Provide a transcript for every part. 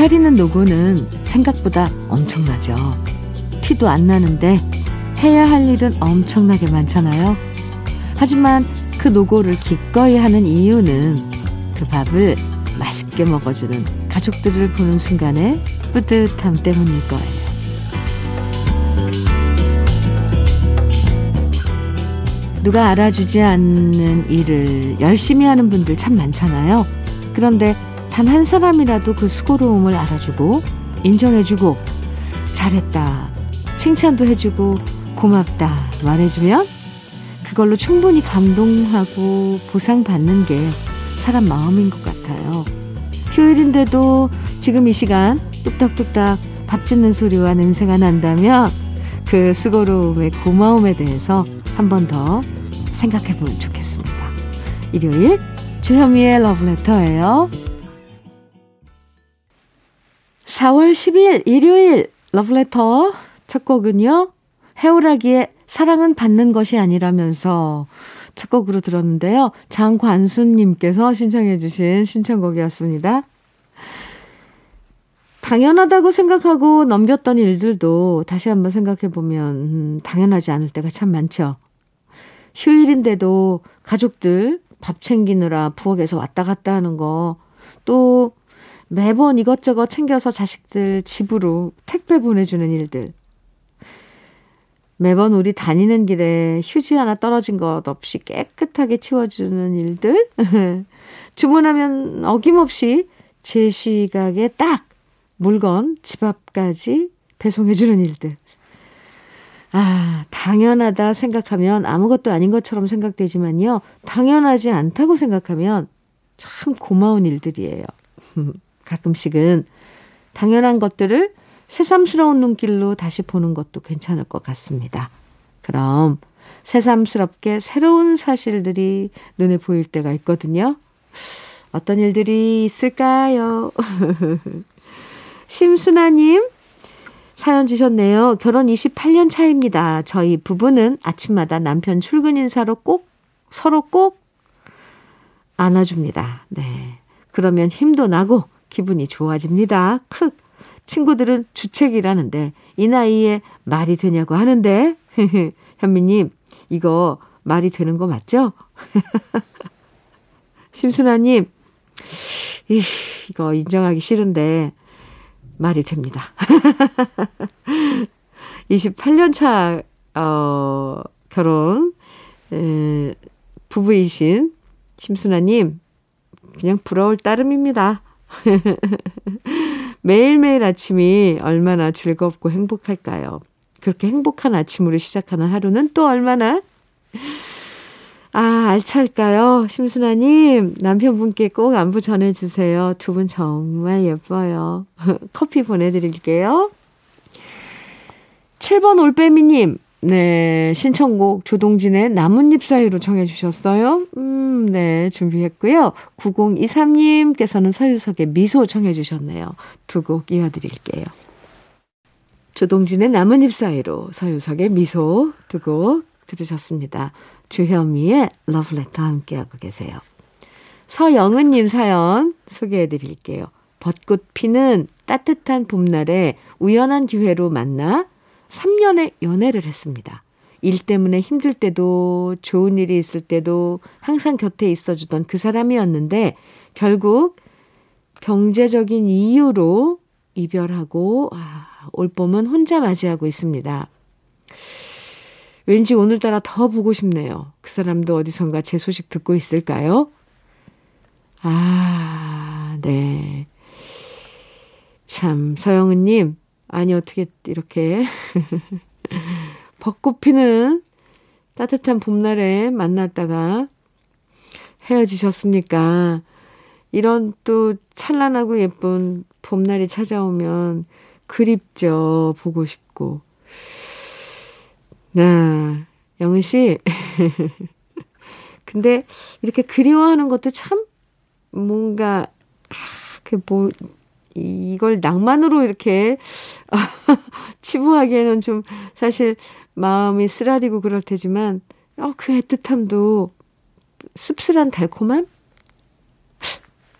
차리는 노고는 생각보다 엄청나죠. 티도 안 나는데 해야 할 일은 엄청나게 많잖아요. 하지만 그 노고를 기꺼이 하는 이유는 그 밥을 맛있게 먹어주는 가족들을 보는 순간에 뿌듯함 때문일 거예요. 누가 알아주지 않는 일을 열심히 하는 분들 참 많잖아요. 그런데 단 한 사람이라도 그 수고로움을 알아주고 인정해주고 잘했다 칭찬도 해주고 고맙다 말해주면 그걸로 충분히 감동하고 보상받는 게 사람 마음인 것 같아요. 휴일인데도 지금 이 시간 뚝딱뚝딱 밥 짓는 소리와 냄새가 난다면 그 수고로움의 고마움에 대해서 한 번 더 생각해 보면 좋겠습니다. 일요일 주현미의 러브레터예요. 4월 10일 일요일 러브레터 첫 곡은요. 해오라기의 사랑은 받는 것이 아니라면서 첫 곡으로 들었는데요. 장관순님께서 신청해 주신 신청곡이었습니다. 당연하다고 생각하고 넘겼던 일들도 다시 한번 생각해 보면 음, 당연하지 않을 때가 참 많죠. 휴일인데도 가족들 밥 챙기느라 부엌에서 왔다 갔다 하는 거, 또 매번 이것저것 챙겨서 자식들 집으로 택배 보내주는 일들. 매번 우리 다니는 길에 휴지 하나 떨어진 것 없이 깨끗하게 치워주는 일들. 주문하면 어김없이 제 시각에 딱 물건 집 앞까지 배송해주는 일들. 아, 당연하다 생각하면 아무것도 아닌 것처럼 생각되지만요. 당연하지 않다고 생각하면 참 고마운 일들이에요. 가끔씩은 당연한 것들을 새삼스러운 눈길로 다시 보는 것도 괜찮을 것 같습니다. 그럼 새삼스럽게 새로운 사실들이 눈에 보일 때가 있거든요. 어떤 일들이 있을까요? 심순아님, 사연 주셨네요. 결혼 28년 차입니다. 저희 부부는 아침마다 남편 출근 인사로 꼭, 서로 꼭 안아줍니다. 네. 그러면 힘도 나고 기분이 좋아집니다. 크. 친구들은 주책이라는데 이 나이에 말이 되냐고 하는데 현미님 이거 말이 되는 거 맞죠? 심순아님 이거 인정하기 싫은데 말이 됩니다. 28년 차, 어, 결혼, 에, 부부이신 심순아님, 그냥 부러울 따름입니다. 매일매일 아침이 얼마나 즐겁고 행복할까요? 그렇게 행복한 아침으로 시작하는 하루는 또 얼마나 아, 알찰까요? 심순아님, 남편분께 꼭 안부 전해주세요. 두 분 정말 예뻐요. 커피 보내드릴게요. 7번 올빼미님, 네, 신청곡 조동진의 나뭇잎 사이로 청해 주셨어요. 음, 네, 준비했고요. 9023님께서는 서유석의 미소 청해 주셨네요. 두 곡 이어드릴게요. 조동진의 나뭇잎 사이로 서유석의 미소 두 곡 들으셨습니다. 주현미의 러브레터 함께하고 계세요. 서영은님 사연 소개해 드릴게요. 벚꽃 피는 따뜻한 봄날에 우연한 기회로 만나 3년의 연애를 했습니다. 일 때문에 힘들 때도 좋은 일이 있을 때도 항상 곁에 있어 주던 그 사람이었는데 결국 경제적인 이유로 이별하고 아, 올 봄은 혼자 맞이하고 있습니다. 왠지 오늘따라 더 보고 싶네요. 그 사람도 어디선가 제 소식 듣고 있을까요? 아, 네. 참, 서영은님, 아니, 어떻게 이렇게 벚꽃 피는 따뜻한 봄날에 만났다가 헤어지셨습니까? 이런 또 찬란하고 예쁜 봄날이 찾아오면 그립죠. 보고 싶고. 네. 영은 씨. 근데 이렇게 그리워하는 것도 참 뭔가, 아, 그 뭐, 이걸 낭만으로 이렇게 치부하기에는 좀 사실 마음이 쓰라리고 그럴 테지만, 어, 그 애틋함도 씁쓸한 달콤함?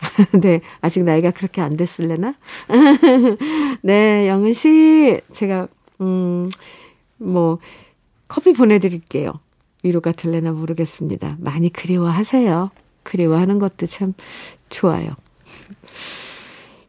네, 아직 나이가 그렇게 안 됐을래나? 네, 영은 씨, 제가, 음, 뭐, 커피 보내드릴게요. 위로가 될래나 모르겠습니다. 많이 그리워하세요. 그리워하는 것도 참 좋아요.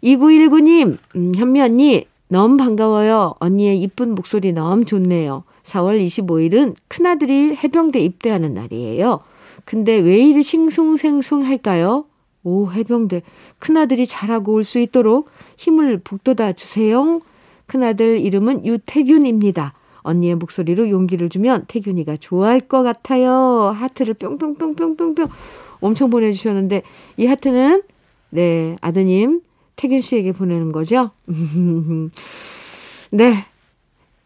2919님, 음, 현미 언니, 너무 반가워요. 언니의 이쁜 목소리 너무 좋네요. 4월 25일은 큰아들이 해병대 입대하는 날이에요. 근데 왜 이리 싱숭생숭 할까요? 오, 해병대. 큰아들이 잘하고 올 수 있도록 힘을 북돋아 주세요. 큰아들 이름은 유태균입니다. 언니의 목소리로 용기를 주면 태균이가 좋아할 것 같아요. 하트를 뿅뿅뿅뿅뿅뿅 엄청 보내주셨는데 이 하트는 네 아드님 태균 씨에게 보내는 거죠. 네,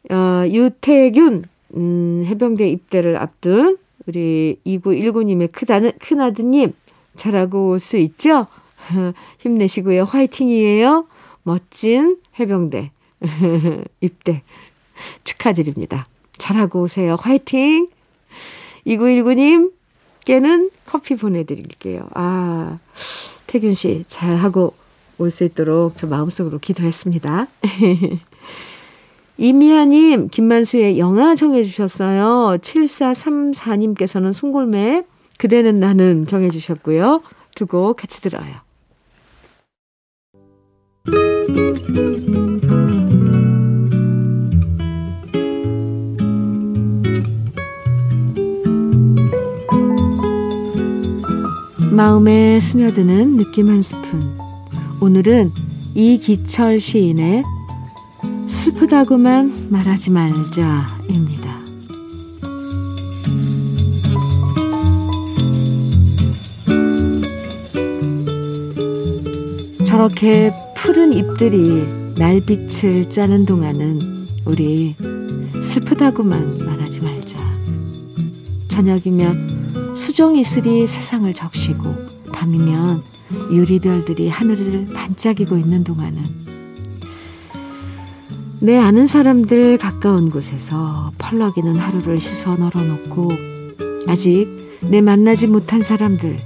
어, 유태균 음, 해병대 입대를 앞둔 우리 2919님의 크다는, 큰아드님, 잘하고 올수 있죠? 힘내시고요. 화이팅이에요. 멋진 해병대 입대 축하드립니다. 잘하고 오세요. 화이팅! 2919님께는 커피 보내드릴게요. 아, 태균 씨, 잘하고 올 수 있도록 저 마음속으로 기도했습니다. 이미아님, 김만수의 영화 정해주셨어요. 7434님께서는 송골매, 그대는 나는 정해주셨고요. 두 곡 같이 들어요. 마음에 스며드는 느낌 한 스푼. 오늘은 이기철 시인의 슬프다고만 말하지 말자입니다. 저렇게 푸른 잎들이 날빛을 짜는 동안은 우리 슬프다고만 말하지 말자. 저녁이면 수정 이슬이 세상을 적시고 밤이면 유리별들이 하늘을 반짝이고 있는 동안은 내 아는 사람들 가까운 곳에서 펄럭이는 하루를 씻어 널어놓고 아직 내 만나지 못한 사람들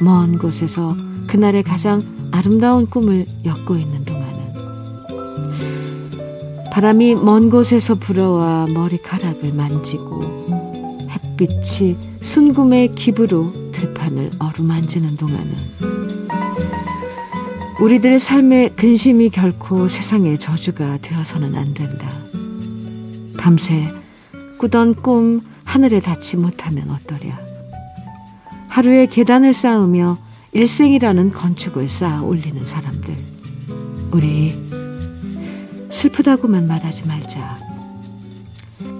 먼 곳에서 그날의 가장 아름다운 꿈을 엮고 있는 동안은 바람이 먼 곳에서 불어와 머리카락을 만지고 햇빛이 순금의 기부로 들판을 어루만지는 동안은 우리들 삶의 근심이 결코 세상의 저주가 되어서는 안 된다. 밤새 꾸던 꿈 하늘에 닿지 못하면 어떠랴. 하루의 계단을 쌓으며 일생이라는 건축을 쌓아 올리는 사람들. 우리 슬프다고만 말하지 말자.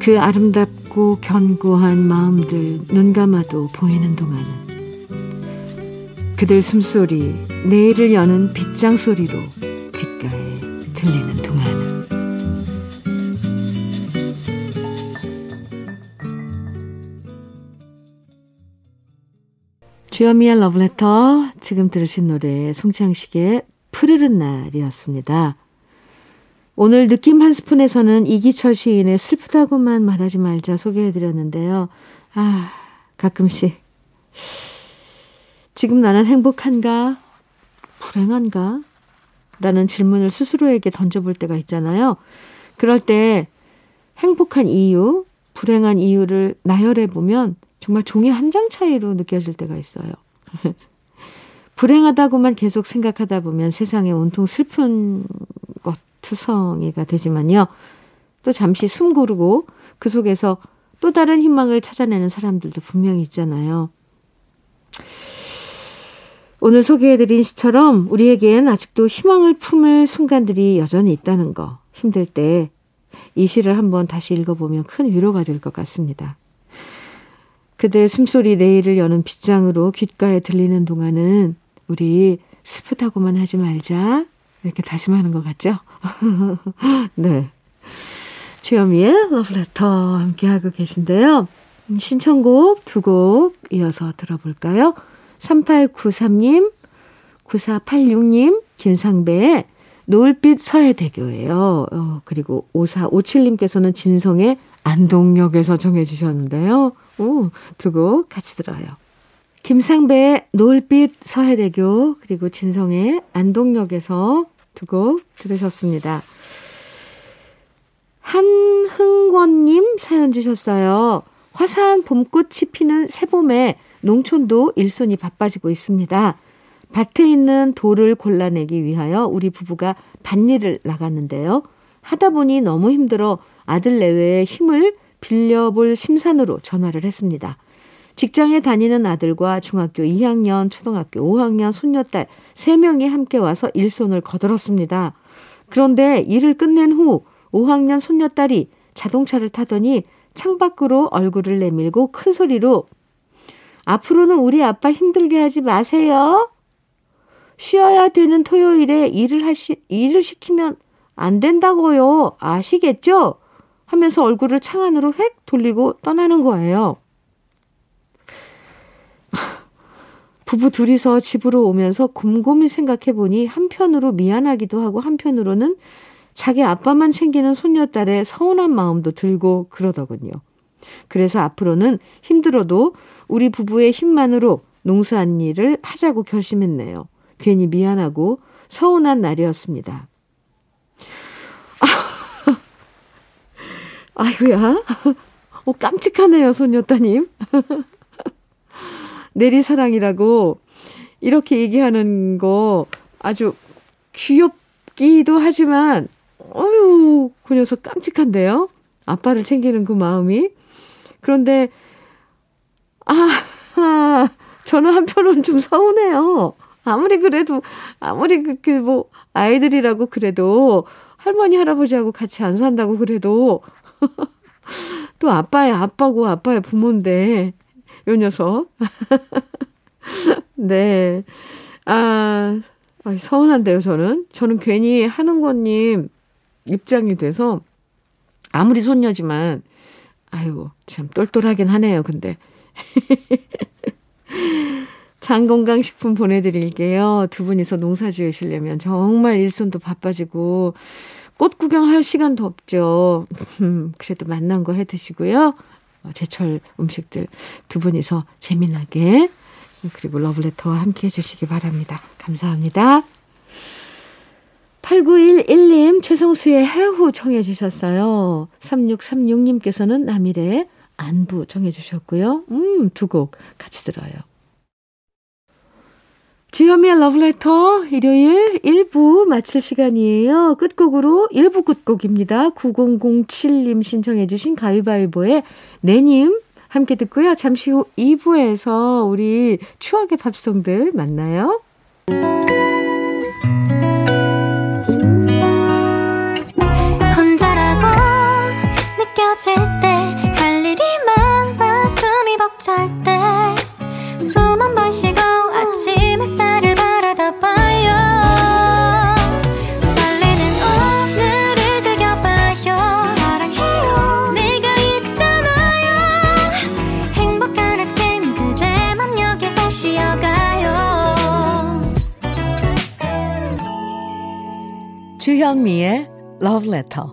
그 아름답고 견고한 마음들 눈 감아도 보이는 동안은 그들 숨소리, 내일을 여는 빗장 소리로 귓가에 들리는 동안은 주여미의 러브레터 지금 들으신 노래 송창식의 푸르른 날이었습니다. 오늘 느낌 한 스푼에서는 이기철 시인의 슬프다고만 말하지 말자 소개해드렸는데요. 아 가끔씩 지금 나는 행복한가? 불행한가? 라는 질문을 스스로에게 던져볼 때가 있잖아요. 그럴 때 행복한 이유, 불행한 이유를 나열해 보면 정말 종이 한 장 차이로 느껴질 때가 있어요. 불행하다고만 계속 생각하다 보면 세상에 온통 슬픈 것 투성이가 되지만요. 또 잠시 숨 고르고 그 속에서 또 다른 희망을 찾아내는 사람들도 분명히 있잖아요. 오늘 소개해드린 시처럼 우리에겐 아직도 희망을 품을 순간들이 여전히 있다는 거 힘들 때 이 시를 한번 다시 읽어보면 큰 위로가 될 것 같습니다. 그들 숨소리 내일을 여는 빗장으로 귓가에 들리는 동안은 우리 슬프다고만 하지 말자 이렇게 다짐하는 것 같죠? 네. 주현미의 러브레터 함께하고 계신데요. 신청곡 두 곡 이어서 들어볼까요? 3893님, 9486님, 김상배의 노을빛 서해대교예요. 어, 그리고 5457님께서는 진성의 안동역에서 정해주셨는데요. 오, 두 곡 같이 들어요. 김상배의 노을빛 서해대교 그리고 진성의 안동역에서 두 곡 들으셨습니다. 한흥권님 사연 주셨어요. 화사한 봄꽃이 피는 새봄에 농촌도 일손이 바빠지고 있습니다. 밭에 있는 돌을 골라내기 위하여 우리 부부가 밭일을 나갔는데요. 하다 보니 너무 힘들어 아들 내외의 힘을 빌려볼 심산으로 전화를 했습니다. 직장에 다니는 아들과 중학교 2학년, 초등학교 5학년 손녀딸 3명이 함께 와서 일손을 거들었습니다. 그런데 일을 끝낸 후 5학년 손녀딸이 자동차를 타더니 창밖으로 얼굴을 내밀고 큰 소리로 앞으로는 우리 아빠 힘들게 하지 마세요. 쉬어야 되는 토요일에 일을 하시, 일을 시키면 안 된다고요. 아시겠죠? 하면서 얼굴을 창 안으로 획 돌리고 떠나는 거예요. 부부 둘이서 집으로 오면서 곰곰이 생각해 보니 한편으로 미안하기도 하고 한편으로는 자기 아빠만 챙기는 손녀딸의 서운한 마음도 들고 그러더군요. 그래서 앞으로는 힘들어도 우리 부부의 힘만으로 농사한 일을 하자고 결심했네요. 괜히 미안하고 서운한 날이었습니다. 아이고야. 어, 깜찍하네요, 손녀따님. 내리사랑이라고 이렇게 얘기하는 거 아주 귀엽기도 하지만, 어유, 그 녀석 깜찍한데요? 아빠를 챙기는 그 마음이. 그런데, 아, 아 저는 한편으로는 좀 서운해요. 아무리 그래도, 아무리 그, 그, 뭐, 아이들이라고 그래도, 할머니, 할아버지하고 같이 안 산다고 그래도, 또 아빠의 아빠고 아빠의 부모인데, 요 녀석. 네. 아, 서운한데요, 저는. 저는 괜히 하는거님 입장이 돼서, 아무리 손녀지만, 아이고, 참 똘똘하긴 하네요, 근데. 장건강식품 보내드릴게요. 두 분이서 농사 지으시려면 정말 일손도 바빠지고, 꽃 구경할 시간도 없죠. 음, 그래도 만난 거 해 드시고요. 어, 제철 음식들 두 분이서 재미나게 그리고 러브레터와 함께 해주시기 바랍니다. 감사합니다. 8911님 최성수의 해후 청해 주셨어요. 3636님께서는 남일의 안부 청해 주셨고요. 음, 두 곡 같이 들어요. 주현미의 러브레터 일요일 1부 마칠 시간이에요. 끝곡으로 1부 끝곡입니다. 9007님 신청해 주신 가위바위보의 내님 함께 듣고요. 잠시 후 2부에서 우리 추억의 팝송들 만나요. 주현미의 Love Letter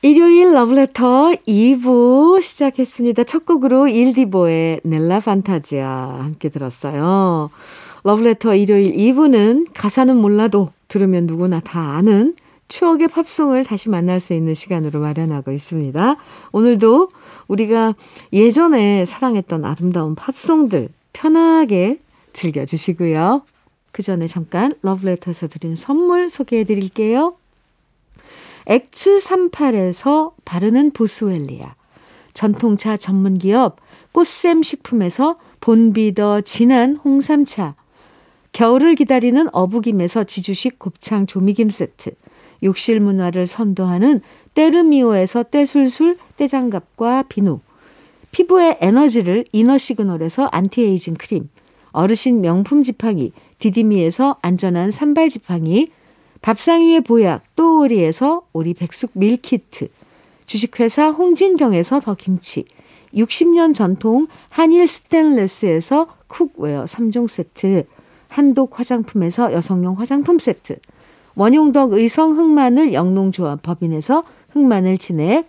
일요일 러브레터 2부 시작했습니다. 첫 곡으로 일디보의 넬라 판타지아 함께 들었어요. 러브레터 일요일 2부는 가사는 몰라도 들으면 누구나 다 아는 추억의 팝송을 다시 만날 수 있는 시간으로 마련하고 있습니다. 오늘도 우리가 예전에 사랑했던 아름다운 팝송들 편하게 즐겨주시고요. 그 전에 잠깐 러브레터에서 드린 선물 소개해 드릴게요. 엑츠38에서 바르는 보스웰리아, 전통차 전문기업 꽃샘 식품에서 본비더 진한 홍삼차, 겨울을 기다리는 어부김에서 지주식 곱창 조미김 세트, 욕실 문화를 선도하는 때르미오에서 때술술 때장갑과 비누, 피부의 에너지를 이너 시그널에서 안티에이징 크림, 어르신 명품 지팡이 디디미에서 안전한 산발 지팡이, 밥상 위의 보약 또오리에서 오리 백숙 meal kit, 주식회사 홍진경에서 더 김치, 60년 전통 한일 스텐레스에서 cookware 3종 세트, 한독 화장품에서 여성용 화장품 세트, 원용덕 의성 흑마늘 영농조합 법인에서 흑마늘 진액,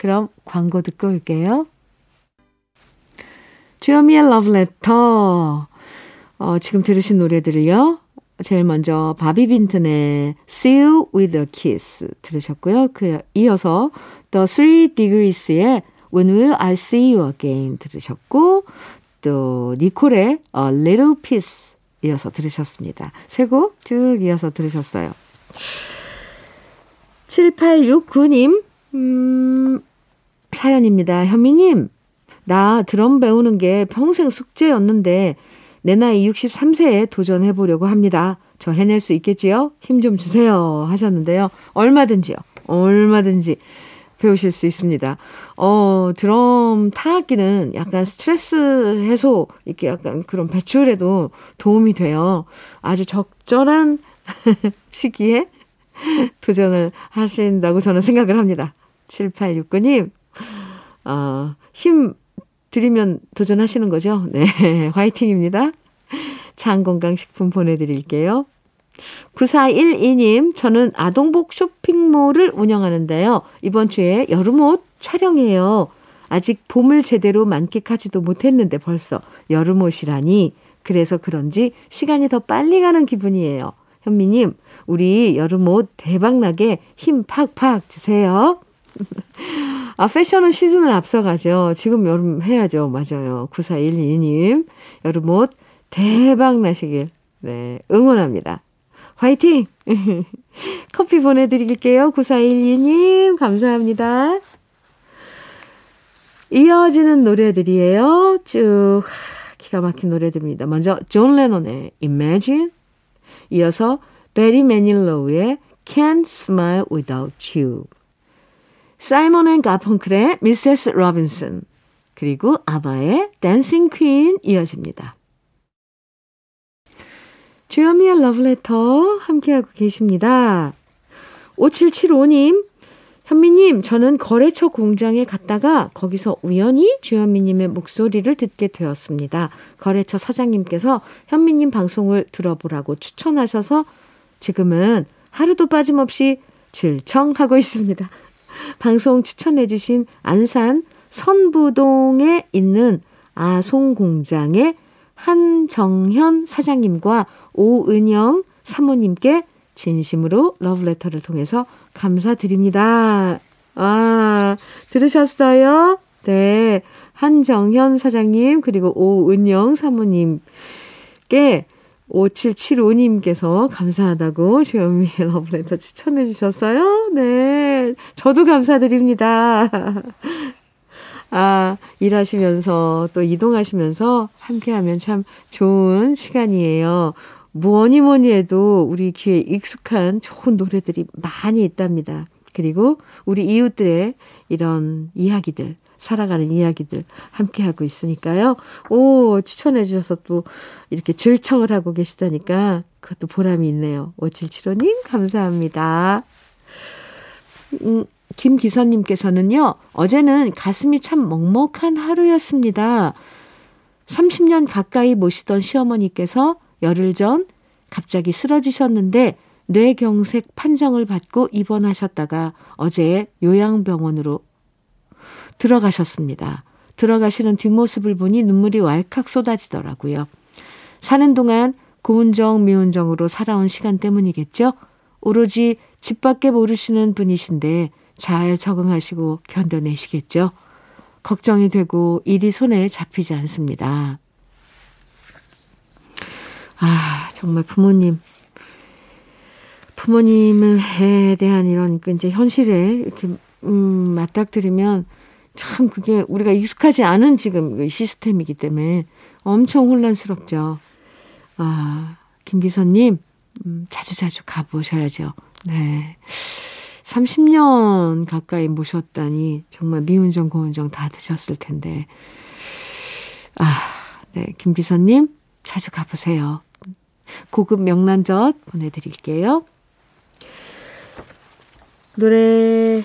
그럼 광고 듣고 올게요. 주여미의 러브레터. 어, 지금 들으신 노래들을요. 제일 먼저 바비 빈튼의 See You With A Kiss 들으셨고요. 그 이어서 The Three Degrees의 When Will I See You Again 들으셨고 또 니콜의 A Little Piece 이어서 들으셨습니다. 세 곡 쭉 이어서 들으셨어요. 7869님 음, 사연입니다. 현미님 나 드럼 배우는 게 평생 숙제였는데 내 나이 63세에 도전해 보려고 합니다. 저 해낼 수 있겠지요? 힘 좀 주세요. 하셨는데요. 얼마든지요. 얼마든지 배우실 수 있습니다. 어, 드럼 타악기는 약간 스트레스 해소, 이렇게 약간 그런 배출에도 도움이 돼요. 아주 적절한 시기에 도전을 하신다고 저는 생각을 합니다. 7869님, 어, 힘 드리면 도전하시는 거죠? 네, 화이팅입니다. 장건강식품 보내드릴게요. 9412님, 저는 아동복 쇼핑몰을 운영하는데요. 이번 주에 여름옷 촬영해요. 아직 봄을 제대로 만끽하지도 못했는데 벌써 여름옷이라니. 그래서 그런지 시간이 더 빨리 가는 기분이에요. 현미님, 우리 여름옷 대박나게 힘 팍팍 주세요. 아, 패션은 시즌을 앞서가죠. 지금 여름 해야죠. 맞아요. 9412님. 여름 옷 대박 나시길. 네. 응원합니다. 화이팅! 커피 보내드릴게요. 9412님. 감사합니다. 이어지는 노래들이에요. 쭉 기가 막힌 노래들입니다. 먼저 존 레논의 Imagine 이어서 베리 매닐로우의 Can't Smile Without You 사이먼 앤 가펑클의 Mrs. Robinson 그리고 아바의 댄싱 퀸 이어집니다. 주여미의 러브레터 함께하고 계십니다. 5775님, 현미님, 저는 거래처 공장에 갔다가 거기서 우연히 주현미님의 목소리를 듣게 되었습니다. 거래처 사장님께서 현미님 방송을 들어보라고 추천하셔서 지금은 하루도 빠짐없이 질청하고 있습니다. 방송 추천해주신 안산 선부동에 있는 아송공장의 한정현 사장님과 오은영 사모님께 진심으로 러브레터를 통해서 감사드립니다. 아, 들으셨어요? 네. 한정현 사장님, 그리고 오은영 사모님께 5775님께서 감사하다고 주현미의 러브레터 추천해 주셨어요. 네. 저도 감사드립니다. 아, 일하시면서 또 이동하시면서 함께하면 참 좋은 시간이에요. 뭐니 뭐니 해도 우리 귀에 익숙한 좋은 노래들이 많이 있답니다. 그리고 우리 이웃들의 이런 이야기들, 살아가는 이야기들 함께하고 있으니까요. 오, 추천해 주셔서 또 이렇게 질청을 하고 계시다니까 그것도 보람이 있네요. 5775님, 감사합니다. 음, 김기선님께서는요, 어제는 가슴이 참 먹먹한 하루였습니다. 30년 가까이 모시던 시어머니께서 열흘 전 갑자기 쓰러지셨는데 뇌경색 판정을 받고 입원하셨다가 어제 요양병원으로 들어가셨습니다. 들어가시는 뒷모습을 보니 눈물이 왈칵 쏟아지더라고요. 사는 동안 고운정, 미운정으로 살아온 시간 때문이겠죠? 오로지 집 밖에 모르시는 분이신데 잘 적응하시고 견뎌내시겠죠? 걱정이 되고 일이 손에 잡히지 않습니다. 아, 정말 부모님. 부모님에 대한 이런 그 이제 현실에 이렇게 음, 맞닥뜨리면 참 그게 우리가 익숙하지 않은 지금 그 시스템이기 때문에 엄청 혼란스럽죠. 아, 김기선님, 음, 자주자주 가보셔야죠. 네. 30년 가까이 모셨다니 정말 미운정 고운정 다 드셨을 텐데. 아, 네. 김비서님 자주 가보세요. 고급 명란젓 보내드릴게요. 노래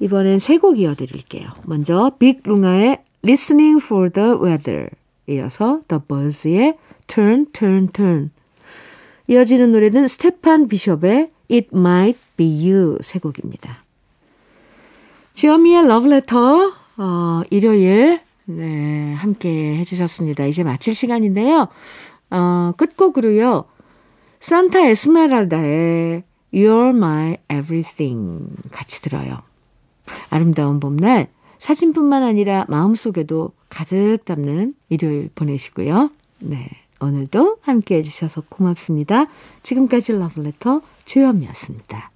이번엔 세 곡 이어드릴게요. 먼저 빅 룽아의 Listening for the Weather 이어서 The Buzz의 Turn Turn Turn 이어지는 노래는 스테판 비숍의 It Might Be You 세 곡입니다. 주현미의 러브레터 어, 일요일 네, 함께 해주셨습니다. 이제 마칠 시간인데요. 어, 끝곡으로요. 산타 에스메랄다의 You're My Everything 같이 들어요. 아름다운 봄날 사진뿐만 아니라 마음속에도 가득 담는 일요일 보내시고요. 네. 오늘도 함께 해주셔서 고맙습니다. 지금까지 러브레터 주현미였습니다.